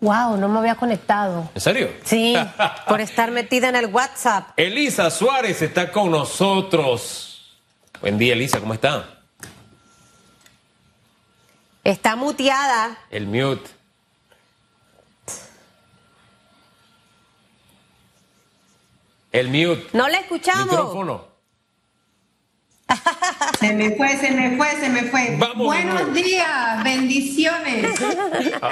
Wow, no me había conectado. ¿En serio? Sí, por estar metida en el WhatsApp. Elisa Suárez está con nosotros. Buen día, Elisa, ¿cómo está? Está muteada. El mute. El mute. No la escuchamos. Micrófono. Se me fue, se me fue, se me fue. Vamos, Buenos vamos. días, bendiciones.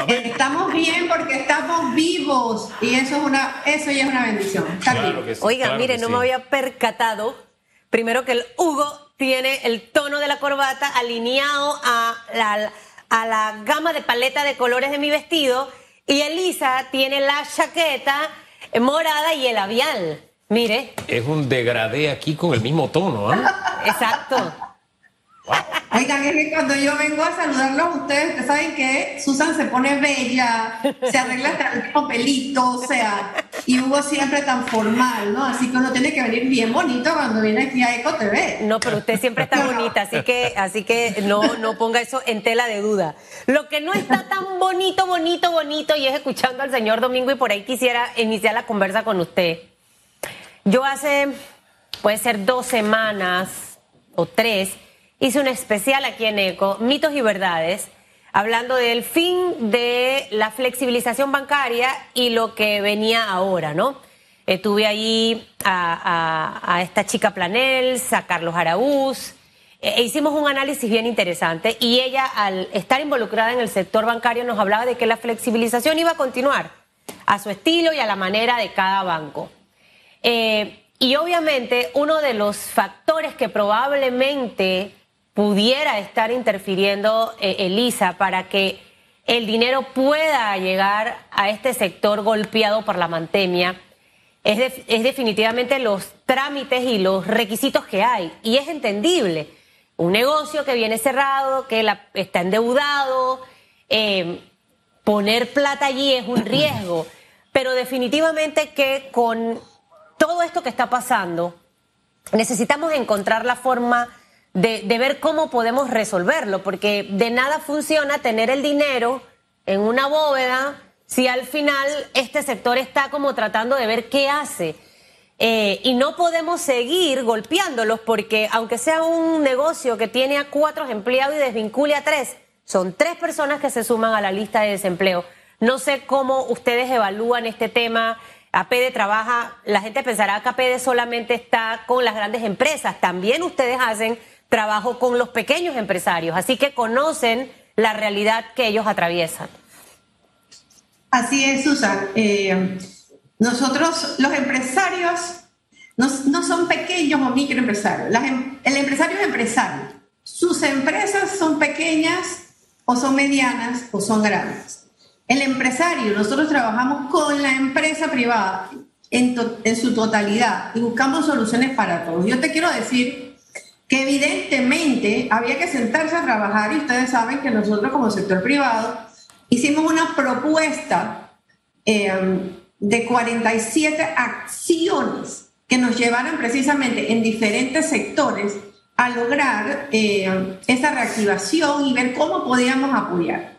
Estamos bien porque estamos vivos y eso es una, eso ya es una bendición. Está Claro bien. que sí, Oiga, claro mire, no sí. me había percatado. Primero que el Hugo tiene el tono de la corbata alineado a la, a la gama de paleta de colores de mi vestido y Elisa tiene la chaqueta morada y el labial. Mire, Es un degradé aquí con el mismo tono, ¿ah? Exacto. Oigan, es que cuando yo vengo a saludarlos a ustedes, ustedes saben que Susan se pone bella, se arregla hasta el último pelito, o sea, y Hugo siempre tan formal, ¿no? Así que uno tiene que venir bien bonito cuando viene aquí a Eco TV. No, pero usted siempre está bonita, así que, así que no, no ponga eso en tela de duda. Lo que no está tan bonito, bonito, bonito, y es escuchando al señor Domingo, y por ahí quisiera iniciar la conversa con usted. Yo hace, puede ser dos semanas o tres, hice un especial aquí en ECO, mitos y verdades, hablando del fin de la flexibilización bancaria y lo que venía ahora, ¿no? Eh, tuve ahí a, esta chica Planels, a Carlos Araúz, eh, e hicimos un análisis bien interesante y ella al estar involucrada en el sector bancario nos hablaba de que la flexibilización iba a continuar a su estilo y a la manera de cada banco. Eh, y obviamente uno de los factores que probablemente pudiera estar interfiriendo eh, Elisa para que el dinero pueda llegar a este sector golpeado por la pandemia es, def- es definitivamente los trámites y los requisitos que hay. Y es entendible. Un negocio que viene cerrado, que la- está endeudado, eh, poner plata allí es un riesgo. Pero definitivamente que con todo esto que está pasando, necesitamos encontrar la forma de, ver cómo podemos resolverlo, porque de nada funciona tener el dinero en una bóveda si al final este sector está como tratando de ver qué hace. Eh, y no podemos seguir golpeándolos porque aunque sea un negocio que tiene a cuatro empleados y desvincule a tres, son tres personas que se suman a la lista de desempleo. No sé cómo ustedes evalúan este tema. APD trabaja, la gente pensará que APD solamente está con las grandes empresas. También ustedes hacen trabajo con los pequeños empresarios, así que conocen la realidad que ellos atraviesan. Así es, Susan. Eh, nosotros, los empresarios, no, son pequeños o microempresarios. Em- el empresario es empresario. Sus empresas son pequeñas o son medianas o son grandes. El empresario, nosotros trabajamos con la empresa privada en, to- en su totalidad y buscamos soluciones para todos. Yo te quiero decir que evidentemente había que sentarse a trabajar y ustedes saben que nosotros como sector privado hicimos una propuesta eh, de 47 acciones que nos llevaran precisamente en diferentes sectores a lograr eh, esa reactivación y ver cómo podíamos apoyar.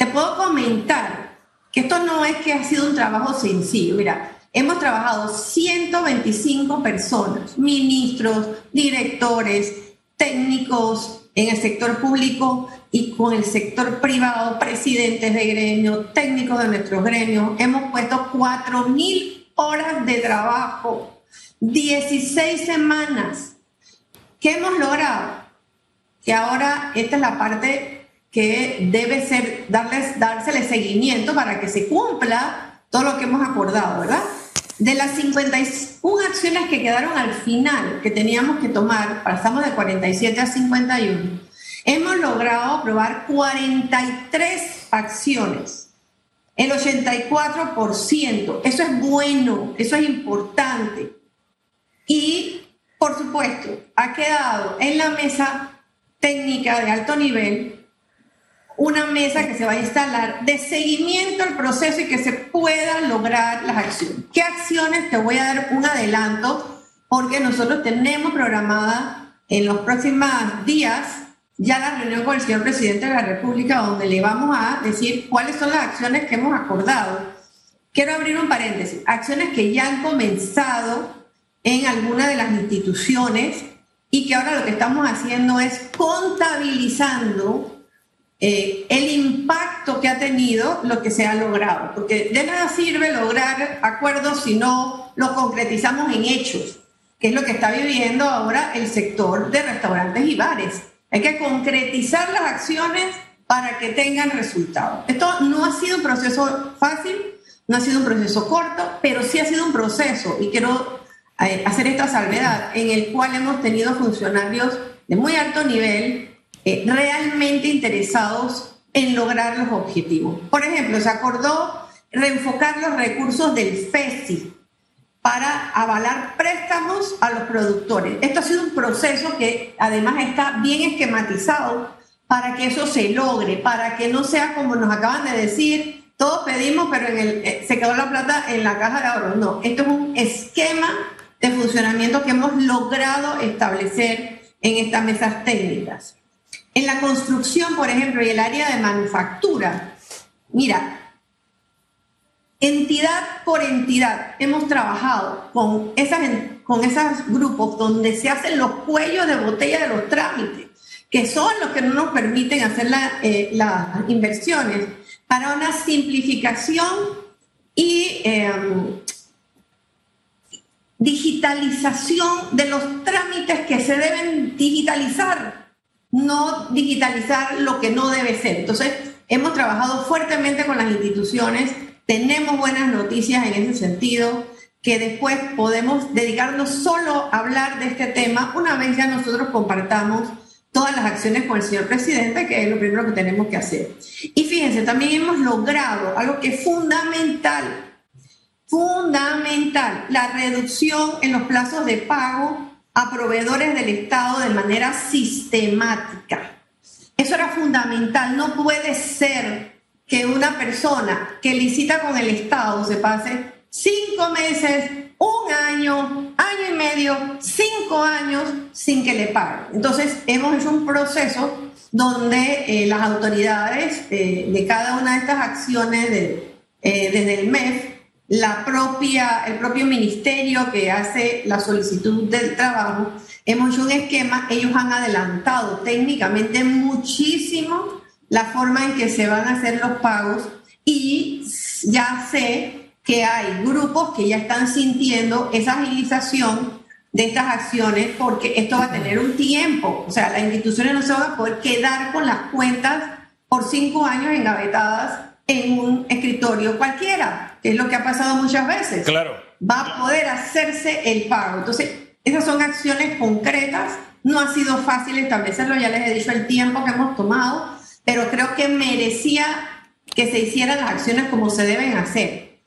Te puedo comentar que esto no es que ha sido un trabajo sencillo. Mira, hemos trabajado 125 personas, ministros, directores, técnicos en el sector público y con el sector privado, presidentes de gremio, técnicos de nuestros gremios. Hemos puesto 4.000 horas de trabajo, 16 semanas. ¿Qué hemos logrado? Que ahora esta es la parte que debe ser, darles, dársele seguimiento para que se cumpla todo lo que hemos acordado, ¿verdad? De las 51 acciones que quedaron al final, que teníamos que tomar, pasamos de 47 a 51, hemos logrado aprobar 43 acciones, el 84%. Eso es bueno, eso es importante. Y, por supuesto, ha quedado en la mesa técnica de alto nivel una mesa que se va a instalar de seguimiento al proceso y que se puedan lograr las acciones. ¿Qué acciones? Te voy a dar un adelanto porque nosotros tenemos programada en los próximos días ya la reunión con el señor presidente de la República, donde le vamos a decir cuáles son las acciones que hemos acordado. Quiero abrir un paréntesis. Acciones que ya han comenzado en alguna de las instituciones y que ahora lo que estamos haciendo es contabilizando eh, el impacto que ha tenido lo que se ha logrado. Porque de nada sirve lograr acuerdos si no lo concretizamos en hechos, que es lo que está viviendo ahora el sector de restaurantes y bares. Hay que concretizar las acciones para que tengan resultados. Esto no ha sido un proceso fácil, no ha sido un proceso corto, pero sí ha sido un proceso, y quiero eh, hacer esta salvedad, en el cual hemos tenido funcionarios de muy alto nivel eh, realmente interesados en lograr los objetivos. Por ejemplo, se acordó reenfocar los recursos del FESI, para avalar préstamos a los productores. Esto ha sido un proceso que además está bien esquematizado para que eso se logre, para que no sea como nos acaban de decir, todos pedimos, pero en el, eh, se quedó la plata en la caja de ahorros. No, esto es un esquema de funcionamiento que hemos logrado establecer en estas mesas técnicas. En la construcción, por ejemplo, y el área de manufactura, mira, entidad por entidad hemos trabajado con esas, con esos grupos donde se hacen los cuellos de botella de los trámites, que son los que no nos permiten hacer eh, las inversiones para una simplificación y em, digitalización de los trámites que se deben digitalizar, no digitalizar lo que no debe ser. Entonces, hemos trabajado fuertemente con las instituciones tenemos buenas noticias en ese sentido, que después podemos dedicarnos solo a hablar de este tema una vez ya nosotros compartamos todas las acciones con el señor presidente, que es lo primero que tenemos que hacer. Y fíjense, también hemos logrado algo que es fundamental, fundamental, la reducción en los plazos de pago a proveedores del Estado de manera sistemática. Eso era fundamental, no puede ser que una persona que licita con el Estado se pase cinco meses, un año, año y medio, cinco años sin que le paguen. Entonces, hemos hecho un proceso donde eh, las autoridades eh, de cada una de estas acciones de, eh, desde el MEF, la propia, el propio ministerio que hace la solicitud del trabajo, hemos hecho un esquema, ellos han adelantado técnicamente muchísimo la forma en que se van a hacer los pagos y ya sé que hay grupos que ya están sintiendo esa agilización de estas acciones porque esto va a tener un tiempo. O sea, las instituciones no se van a poder quedar con las cuentas por cinco años engavetadas en un escritorio cualquiera, que es lo que ha pasado muchas veces. Claro. Va a poder hacerse el pago. Entonces, esas son acciones concretas. No ha sido fácil establecerlo, ya les he dicho el tiempo que hemos tomado, pero creo que merecía que se hicieran las acciones como se deben hacer,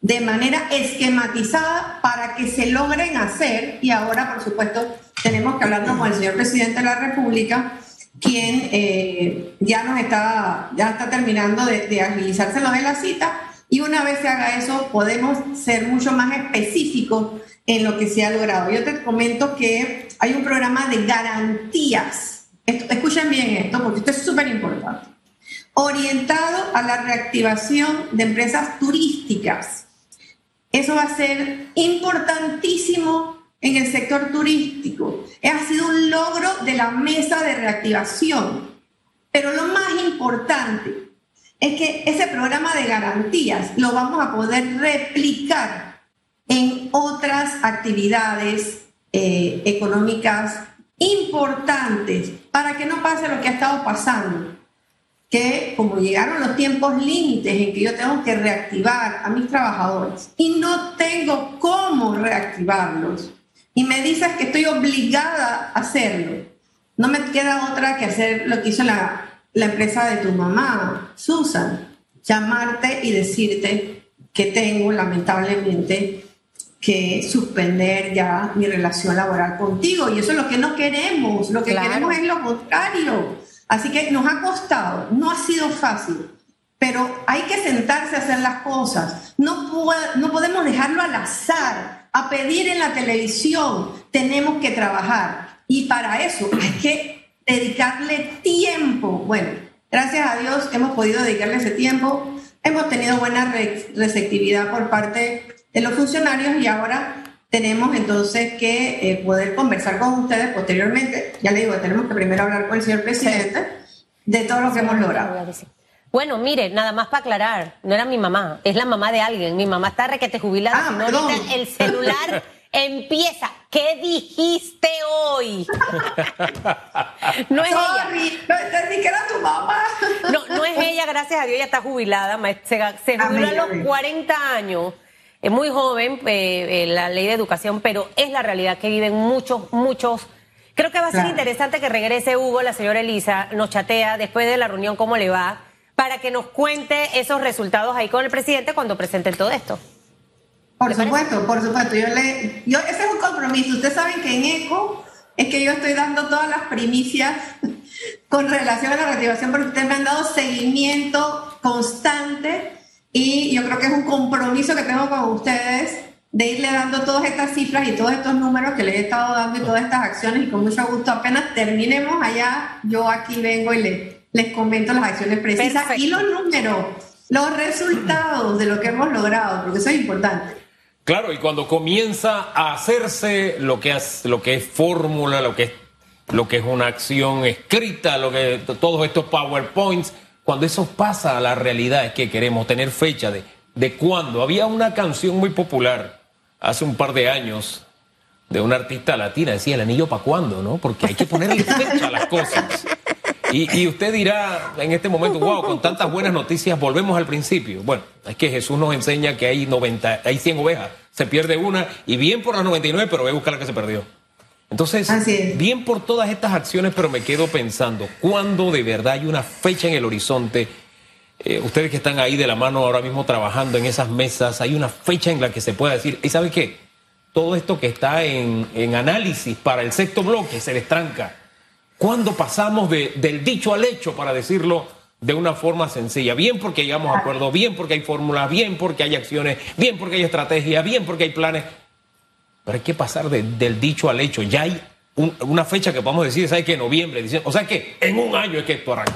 de manera esquematizada para que se logren hacer. Y ahora, por supuesto, tenemos que hablar con el señor presidente de la República, quien eh, ya nos está, ya está terminando de, de agilizarse lo de la cita. Y una vez se haga eso, podemos ser mucho más específicos en lo que se ha logrado. Yo te comento que hay un programa de garantías escuchen bien esto, porque esto es súper importante. Orientado a la reactivación de empresas turísticas. Eso va a ser importantísimo en el sector turístico. Ha sido un logro de la mesa de reactivación. Pero lo más importante es que ese programa de garantías lo vamos a poder replicar en otras actividades eh, económicas importantes para que no pase lo que ha estado pasando, que como llegaron los tiempos límites en que yo tengo que reactivar a mis trabajadores y no tengo cómo reactivarlos, y me dices que estoy obligada a hacerlo, no me queda otra que hacer lo que hizo la, la empresa de tu mamá, Susan, llamarte y decirte que tengo lamentablemente que suspender ya mi relación laboral contigo. Y eso es lo que no queremos. Lo que queremos es lo contrario. Así que nos ha costado, no ha sido fácil, pero hay que sentarse a hacer las cosas. No, no podemos dejarlo al azar, a pedir en la televisión. Tenemos que trabajar. Y para eso hay que dedicarle tiempo. Bueno, gracias a Dios hemos podido dedicarle ese tiempo, hemos tenido buena receptividad por parte de los funcionarios y ahora tenemos entonces que eh, poder conversar con ustedes posteriormente. Ya le digo, tenemos que primero hablar con el señor presidente de todo lo que hemos logrado. Bueno, mire, nada más para aclarar, no era mi mamá, es la mamá de alguien. Mi mamá está requete jubilada, ah, no el celular empieza. ¿Qué dijiste hoy? No es ella. No entendí que era tu mamá. No, no es ella, gracias a Dios, ella está jubilada, se, se jubiló a los 40 años. Es muy joven eh, eh, la ley de educación, pero es la realidad que viven muchos, muchos. Creo que va a ser interesante que regrese Hugo, la señora Elisa, nos chatea después de la reunión cómo le va, para que nos cuente esos resultados ahí con el presidente cuando presenten todo esto. Por supuesto, por supuesto. Yo le, yo, ese es un compromiso. Ustedes saben que en ECO es que yo estoy dando todas las primicias con relación a la reactivación, porque ustedes me han dado seguimiento constante y yo creo que es un compromiso que tengo con ustedes de irle dando todas estas cifras y todos estos números que les he estado dando y todas estas acciones y con mucho gusto apenas terminemos allá, yo aquí vengo y les, les comento las acciones precisas y los números, los resultados de lo que hemos logrado, porque eso es importante. Claro, y cuando comienza a hacerse lo que es, lo que es fórmula, lo que es, lo que es una acción escrita, lo que todos estos PowerPoints, cuando eso pasa a la realidad es que queremos tener fecha de, de cuándo. Había una canción muy popular hace un par de años de una artista latina, decía el anillo para cuándo, ¿no? Porque hay que ponerle fecha a las cosas. Y, usted dirá en este momento, wow, con tantas buenas noticias, volvemos al principio. Bueno, es que Jesús nos enseña que hay 90, hay 100 ovejas, se pierde una, y bien por las 99, pero voy a buscar la que se perdió. Entonces, bien por todas estas acciones, pero me quedo pensando, ¿cuándo de verdad hay una fecha en el horizonte? Eh, ustedes que están ahí de la mano ahora mismo trabajando en esas mesas, hay una fecha en la que se pueda decir, ¿y sabe qué? Todo esto que está en, en análisis para el sexto bloque se les tranca ¿Cuándo pasamos del dicho al hecho, para decirlo de una forma sencilla? Bien porque llegamos a acuerdo, bien porque hay fórmulas, bien porque hay acciones, bien porque hay estrategia, bien porque hay planes. Pero hay que pasar del dicho al hecho. Ya hay una fecha que podemos decir, ¿sabes qué? Noviembre. O sea que en un año es que esto arranca.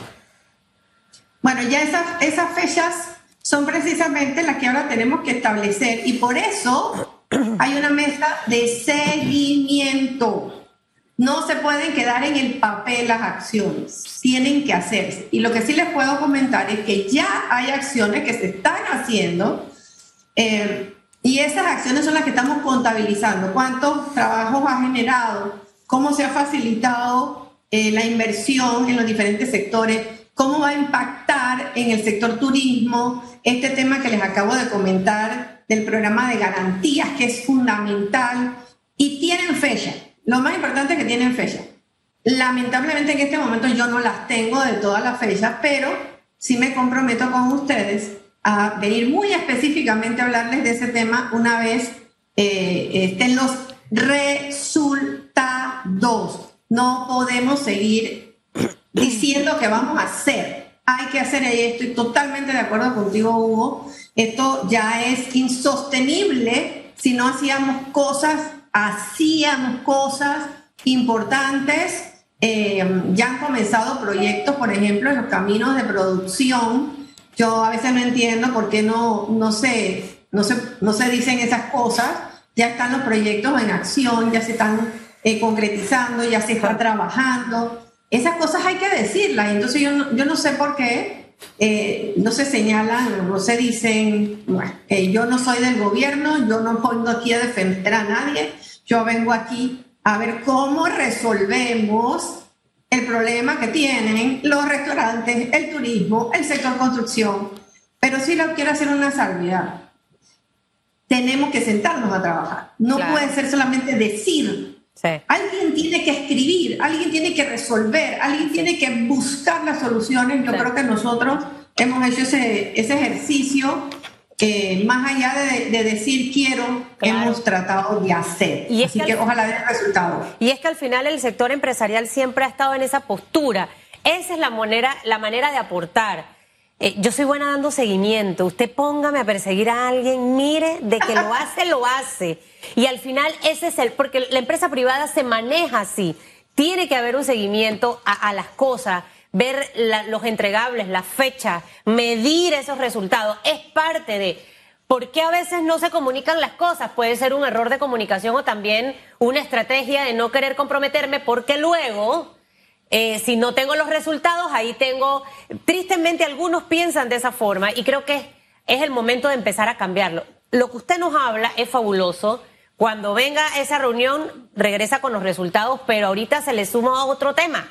Bueno, ya esas, esas fechas son precisamente las que ahora tenemos que establecer y por eso hay una mesa de seguimiento. No se pueden quedar en el papel las acciones, tienen que hacerse. Y lo que sí les puedo comentar es que ya hay acciones que se están haciendo eh, y esas acciones son las que estamos contabilizando. ¿Cuántos trabajos ha generado? ¿Cómo se ha facilitado eh, la inversión en los diferentes sectores? ¿Cómo va a impactar en el sector turismo este tema que les acabo de comentar del programa de garantías, que es fundamental? Y tienen fecha lo más importante es que tienen fecha. Lamentablemente en este momento yo no las tengo de todas las fechas, pero sí me comprometo con ustedes a venir muy específicamente a hablarles de ese tema una vez eh, estén los resultados. No podemos seguir diciendo que vamos a hacer. Hay que hacer, y totalmente de acuerdo contigo, Hugo. Esto ya es insostenible si no hacíamos cosas hacíamos cosas importantes. Eh, ya han comenzado proyectos, por ejemplo, en los caminos de producción. Yo a veces no entiendo por qué no, no, se, no, se, no se dicen esas cosas. Ya están los proyectos en acción, ya se están eh, concretizando, ya se está trabajando. Esas cosas hay que decirlas. Entonces yo no, yo no sé por qué eh, no se señalan, no se dicen, bueno, yo no soy del gobierno, yo no pongo aquí a defender a nadie, yo vengo aquí a ver cómo resolvemos el problema que tienen los restaurantes, el turismo, el sector construcción. Pero sí lo quiero hacer una salvedad. Tenemos que sentarnos a trabajar. No puede ser solamente decir. Alguien tiene que escribir, alguien tiene que resolver, alguien tiene que buscar las soluciones. Yo creo que nosotros hemos hecho ese, ese ejercicio más allá de, decir quiero, hemos tratado de hacer. Y Así que, ojalá dé resultados. Y es que al final el sector empresarial siempre ha estado en esa postura. Esa es la manera, la manera de aportar. Eh, yo soy buena dando seguimiento. Usted póngame a perseguir a alguien, mire, de que lo hace, lo hace. Y al final ese es el, porque la empresa privada se maneja así tiene que haber un seguimiento a, las cosas, ver los entregables, las fechas, medir esos resultados. Es parte de... ¿Por qué a veces no se comunican las cosas? Puede ser un error de comunicación o también una estrategia de no querer comprometerme porque luego, eh, si no tengo los resultados, ahí tengo, tristemente algunos piensan de esa forma y creo que es el momento de empezar a cambiarlo. Lo que usted nos habla es fabuloso. Cuando venga esa reunión, regresa con los resultados, pero ahorita se le suma otro tema.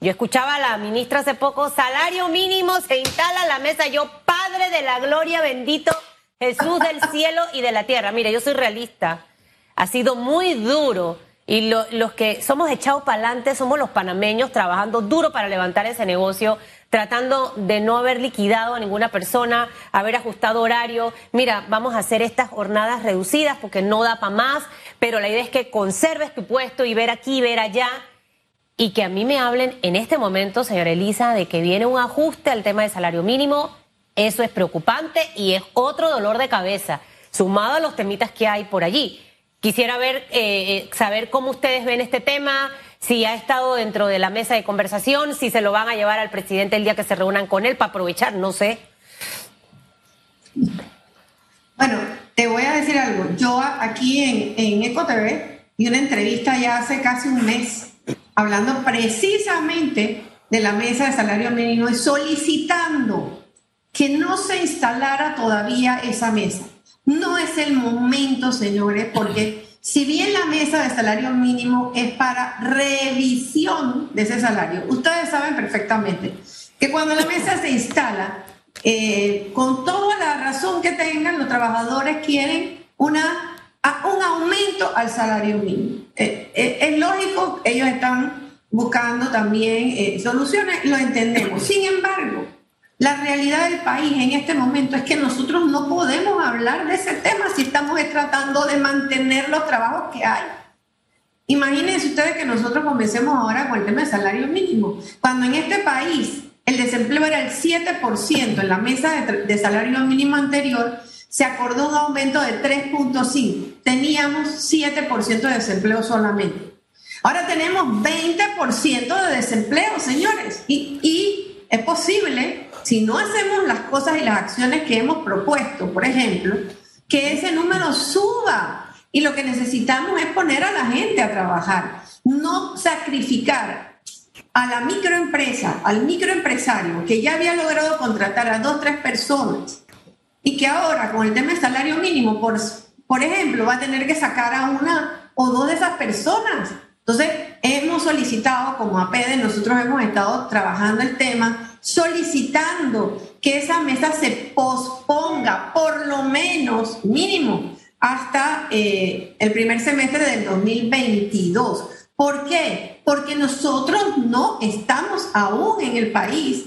Yo escuchaba a la ministra hace poco, salario mínimo se instala a la mesa. Yo, Padre de la Gloria, bendito Jesús del cielo y de la tierra. Mire, yo soy realista. Ha sido muy duro. Y los que somos echados para adelante somos los panameños trabajando duro para levantar ese negocio, tratando de no haber liquidado a ninguna persona, haber ajustado horario. Mira, vamos a hacer estas jornadas reducidas porque no da para más, pero la idea es que conserves tu puesto y ver aquí, ver allá. Y que a mí me hablen en este momento, señora Elisa, de que viene un ajuste al tema del salario mínimo eso es preocupante y es otro dolor de cabeza, sumado a los temitas que hay por allí. Quisiera ver, eh, eh, saber cómo ustedes ven este tema, si ha estado dentro de la mesa de conversación, si se lo van a llevar al presidente el día que se reúnan con él para aprovechar, no sé. Bueno, te voy a decir algo. Yo aquí en, en EcoTV vi una entrevista ya hace casi un mes hablando precisamente de la mesa de salario mínimo y solicitando que no se instalara todavía esa mesa. No es el momento, señores, porque si bien la mesa de salario mínimo es para revisión de ese salario, ustedes saben perfectamente que cuando la mesa se instala, eh, con toda la razón que tengan, los trabajadores quieren una, un aumento al salario mínimo. Eh, eh, es lógico, ellos están buscando también soluciones, lo entendemos. Sin embargo, la realidad del país en este momento es que nosotros no podemos hablar de ese tema si estamos tratando de mantener los trabajos que hay. Imagínense ustedes que nosotros comencemos ahora con el tema del salario mínimo, cuando en este país el desempleo era el 7% en la mesa de, salario mínimo anterior, se acordó un aumento de 3.5. Teníamos 7% de desempleo solamente. Ahora tenemos 20% de desempleo, señores. Y es posible si no hacemos las cosas y las acciones que hemos propuesto, por ejemplo, que ese número suba. Y lo que necesitamos es poner a la gente a trabajar, no sacrificar a la microempresa, al microempresario que ya había logrado contratar a dos, tres personas y que ahora con el tema del salario mínimo, por, por ejemplo, va a tener que sacar a una o dos de esas personas. Entonces, hemos solicitado, como APD, nosotros hemos estado trabajando el tema solicitando que esa mesa se posponga por lo menos mínimo hasta eh, el primer semestre del 2022. ¿Por qué? Porque nosotros no estamos aún en el país,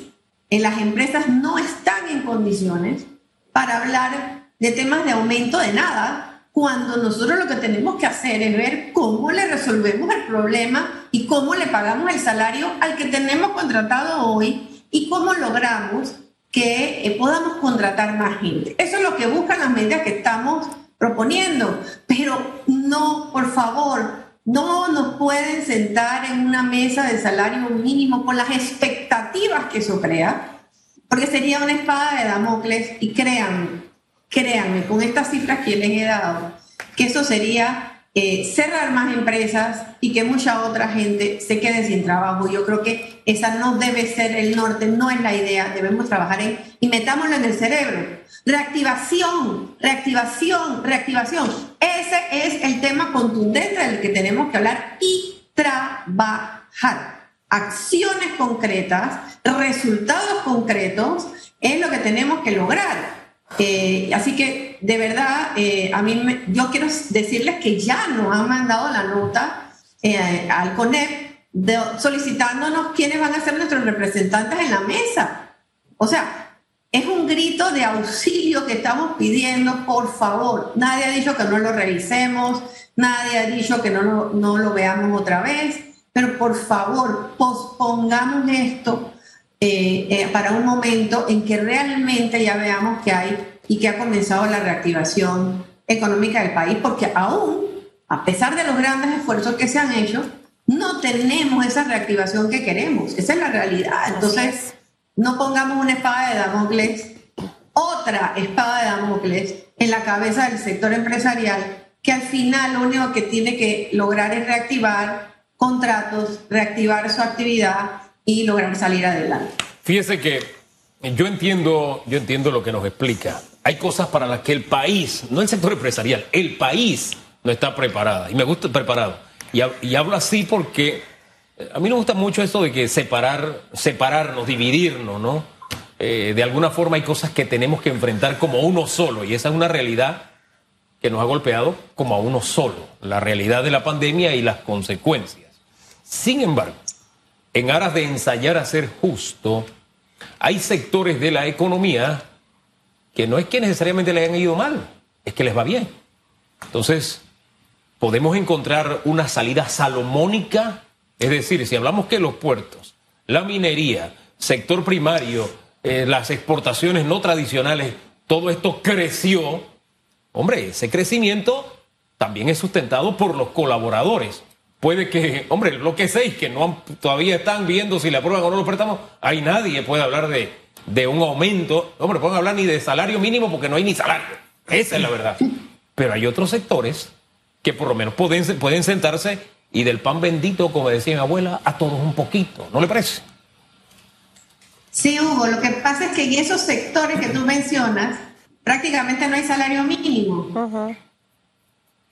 en las empresas no están en condiciones para hablar de temas de aumento de nada, cuando nosotros lo que tenemos que hacer es ver cómo le resolvemos el problema y cómo le pagamos el salario al que tenemos contratado hoy y cómo logramos que eh, podamos contratar más gente. Eso es lo que buscan las medidas que estamos proponiendo, pero no, por favor, no nos pueden sentar en una mesa de salario mínimo con las expectativas que eso crea, porque sería una espada de Damocles y créanme, créanme, con estas cifras que les he dado, que eso sería eh, cerrar más empresas y que mucha otra gente se quede sin trabajo. Yo creo que esa no debe ser el norte, no es la idea. Debemos trabajar en y metámoslo en el cerebro. Reactivación, reactivación, reactivación. Ese es el tema contundente del que tenemos que hablar y trabajar. Acciones concretas, resultados concretos es lo que tenemos que lograr. Eh, así que, de verdad, eh, a mí yo quiero decirles que ya nos han mandado la nota eh, al CONEP solicitándonos quiénes van a ser nuestros representantes en la mesa. O sea, es un grito de auxilio que estamos pidiendo, por favor. Nadie ha dicho que no lo revisemos, nadie ha dicho que no lo, veamos otra vez, pero por favor, pospongamos esto eh, para un momento en que realmente ya veamos que hay y que ha comenzado la reactivación económica del país, porque aún, a pesar de los grandes esfuerzos que se han hecho, no tenemos esa reactivación que queremos. Esa es la realidad. Entonces, no pongamos una espada de Damocles, otra espada de Damocles en la cabeza del sector empresarial, que al final lo único que tiene que lograr es reactivar contratos, reactivar su actividad y lograr salir adelante. Fíjese que yo entiendo, yo entiendo lo que nos explica. Hay cosas para las que el país, no el sector empresarial, el país no está preparada. Y me gusta preparado. Y, hablo así porque eh, a mí me gusta mucho esto de que separar, separarnos, dividirnos, ¿no? Eh, de alguna forma hay cosas que tenemos que enfrentar como uno solo. Y esa es una realidad que nos ha golpeado como a uno solo. La realidad de la pandemia y las consecuencias. Sin embargo, en aras de ensayar a ser justo, hay sectores de la economía que no es que necesariamente le hayan ido mal, es que les va bien. Entonces, podemos encontrar una salida salomónica, es decir, si hablamos que los puertos, la minería, sector primario, eh, las exportaciones no tradicionales, todo esto creció, hombre, ese crecimiento también es sustentado por los colaboradores puede que, hombre, lo que 6 que no todavía están viendo si le aprueban o no lo prestamos, hay nadie puede hablar de, de un aumento. Hombre, pueden hablar ni de salario mínimo porque no hay ni salario. Esa es la verdad. Pero hay otros sectores que por lo menos pueden, pueden sentarse y del pan bendito, como decía mi abuela, a todos un poquito. ¿No le parece? Sí, Hugo, lo que pasa es que en esos sectores que tú mencionas, prácticamente no hay salario mínimo.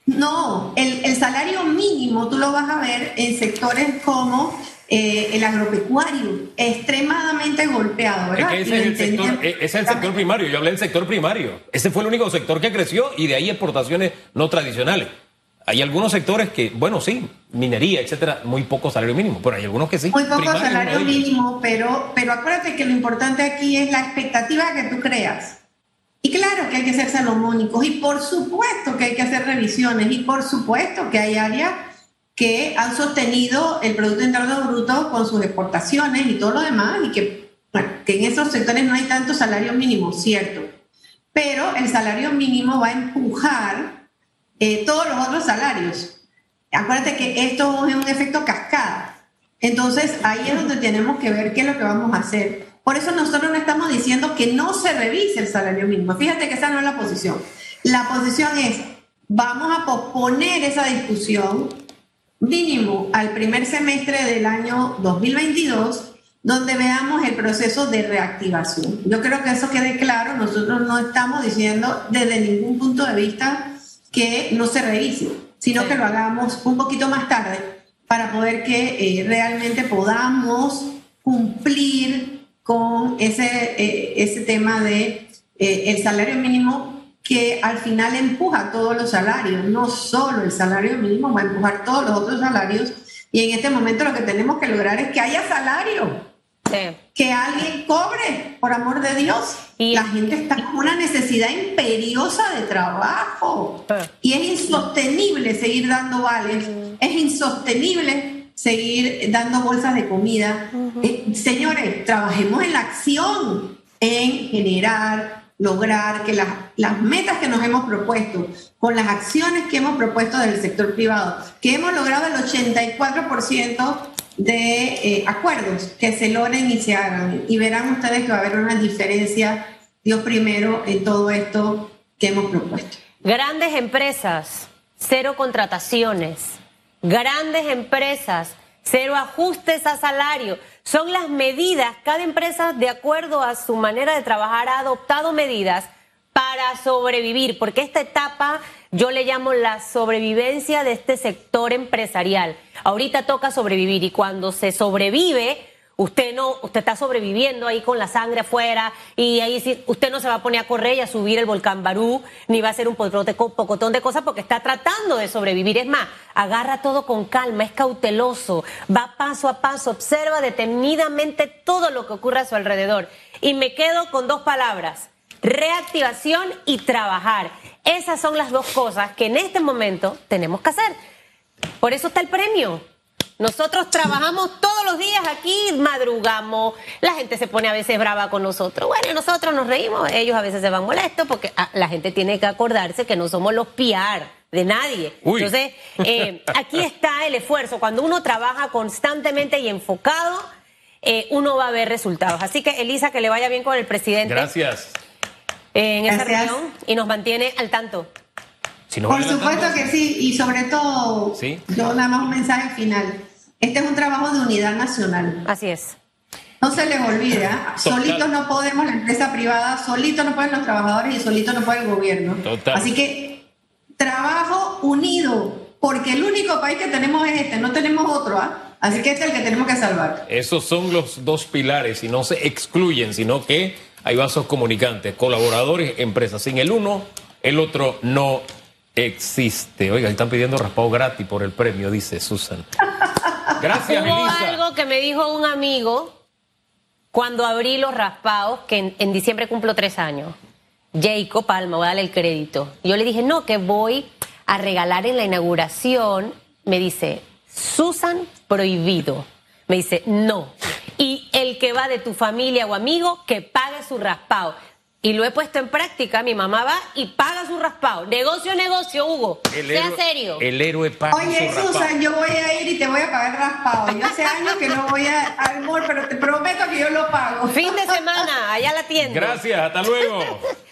No, el, salario mínimo tú lo vas a ver en sectores como eh, el agropecuario, extremadamente golpeado, ¿verdad? ese, es el sector, e, ese es el sector primario, yo hablé del sector primario. Ese fue el único sector que creció y de ahí exportaciones no tradicionales. Hay algunos sectores que, bueno, sí, minería, etcétera, muy poco salario mínimo, pero hay algunos que sí. Muy poco salario mínimo, pero, pero acuérdate que lo importante aquí es la expectativa que tú creas. Y claro que hay que ser salomónicos y por supuesto que hay que hacer revisiones y por supuesto que hay áreas que han sostenido el Producto Interno Bruto con sus exportaciones y todo lo demás y que, que en esos sectores no hay tanto salario mínimo, cierto. Pero el salario mínimo va a empujar eh, todos los otros salarios. Acuérdate que esto es un efecto cascada. Entonces ahí es donde tenemos que ver qué es lo que vamos a hacer. Por eso nosotros no estamos diciendo que no se revise el salario mínimo. Fíjate que esa no es la posición. La posición es, vamos a posponer esa discusión mínimo al primer semestre del año 2022, donde veamos el proceso de reactivación. Yo creo que eso quede claro. Nosotros no estamos diciendo desde ningún punto de vista que no se revise, sino que lo hagamos un poquito más tarde para poder que eh, realmente podamos cumplir con ese, eh, ese tema de eh, el salario mínimo que al final empuja todos los salarios, no solo el salario mínimo, va a empujar todos los otros salarios. Y en este momento lo que tenemos que lograr es que haya salario, que alguien cobre, por amor de Dios. Y la gente está con una necesidad imperiosa de trabajo. Y es insostenible seguir dando vales, es insostenible seguir dando bolsas de comida. Eh, señores, trabajemos en la acción, en generar, lograr que las, las metas que nos hemos propuesto, con las acciones que hemos propuesto del sector privado, que hemos logrado el 84% de eh, acuerdos que se logren y se hagan. Y verán ustedes que va a haber una diferencia, Dios primero, en todo esto que hemos propuesto. Grandes empresas, cero contrataciones grandes empresas, cero ajustes a salario. Son las medidas, cada empresa de acuerdo a su manera de trabajar ha adoptado medidas para sobrevivir, porque esta etapa yo le llamo la sobrevivencia de este sector empresarial. Ahorita toca sobrevivir y cuando se sobrevive, Usted no, usted está sobreviviendo ahí con la sangre afuera y ahí sí, usted no se va a poner a correr y a subir el volcán Barú, ni va a hacer un pocotón de cosas porque está tratando de sobrevivir. Es más, agarra todo con calma, es cauteloso, va paso a paso, observa detenidamente todo lo que ocurre a su alrededor. Y me quedo con dos palabras, reactivación y trabajar. Esas son las dos cosas que en este momento tenemos que hacer. Por eso está el premio nosotros trabajamos todos los días aquí, madrugamos, la gente se pone a veces brava con nosotros. Bueno, nosotros nos reímos, ellos a veces se van molestos porque ah, la gente tiene que acordarse que no somos los PR de nadie. Uy. Entonces, eh, aquí está el esfuerzo. Cuando uno trabaja constantemente y enfocado, eh, uno va a ver resultados. Así que, Elisa, que le vaya bien con el presidente Gracias. eh, en esa Gracias. reunión y nos mantiene al tanto. Si no Por supuesto que sí, y sobre todo, Sí. yo nada más un mensaje final. Este es un trabajo de unidad nacional. Así es. No se les olvide, ¿ah? Solitos no podemos la empresa privada, solitos no pueden los trabajadores y solitos no puede el gobierno. Total. Así que trabajo unido, porque el único país que tenemos es este, no tenemos otro, ¿ah? Así que este es el que tenemos que salvar. Esos son los dos pilares y no se excluyen, sino que hay vasos comunicantes, colaboradores, empresas. Sin el uno, el otro no existe. Oiga, están pidiendo raspado gratis por el premio, dice Susan. Gracias, Hubo algo que me dijo un amigo cuando abrí los raspados, que en, en diciembre cumplo tres años. Jacob Palma, voy a darle el crédito. Yo le dije, no, que voy a regalar en la inauguración. Me dice, Susan, prohibido. Me dice, no. Y el que va de tu familia o amigo, que pague su raspado. Y lo he puesto en práctica. Mi mamá va y paga su raspado. Negocio, negocio, Hugo. El sea héroe- serio. El héroe paga Oye, su raspado. Susan, yo voy a ir y te voy a pagar raspado. Yo hace años que no voy a- al mall, pero te prometo que yo lo pago. Fin de semana, allá la tienda. Gracias, hasta luego.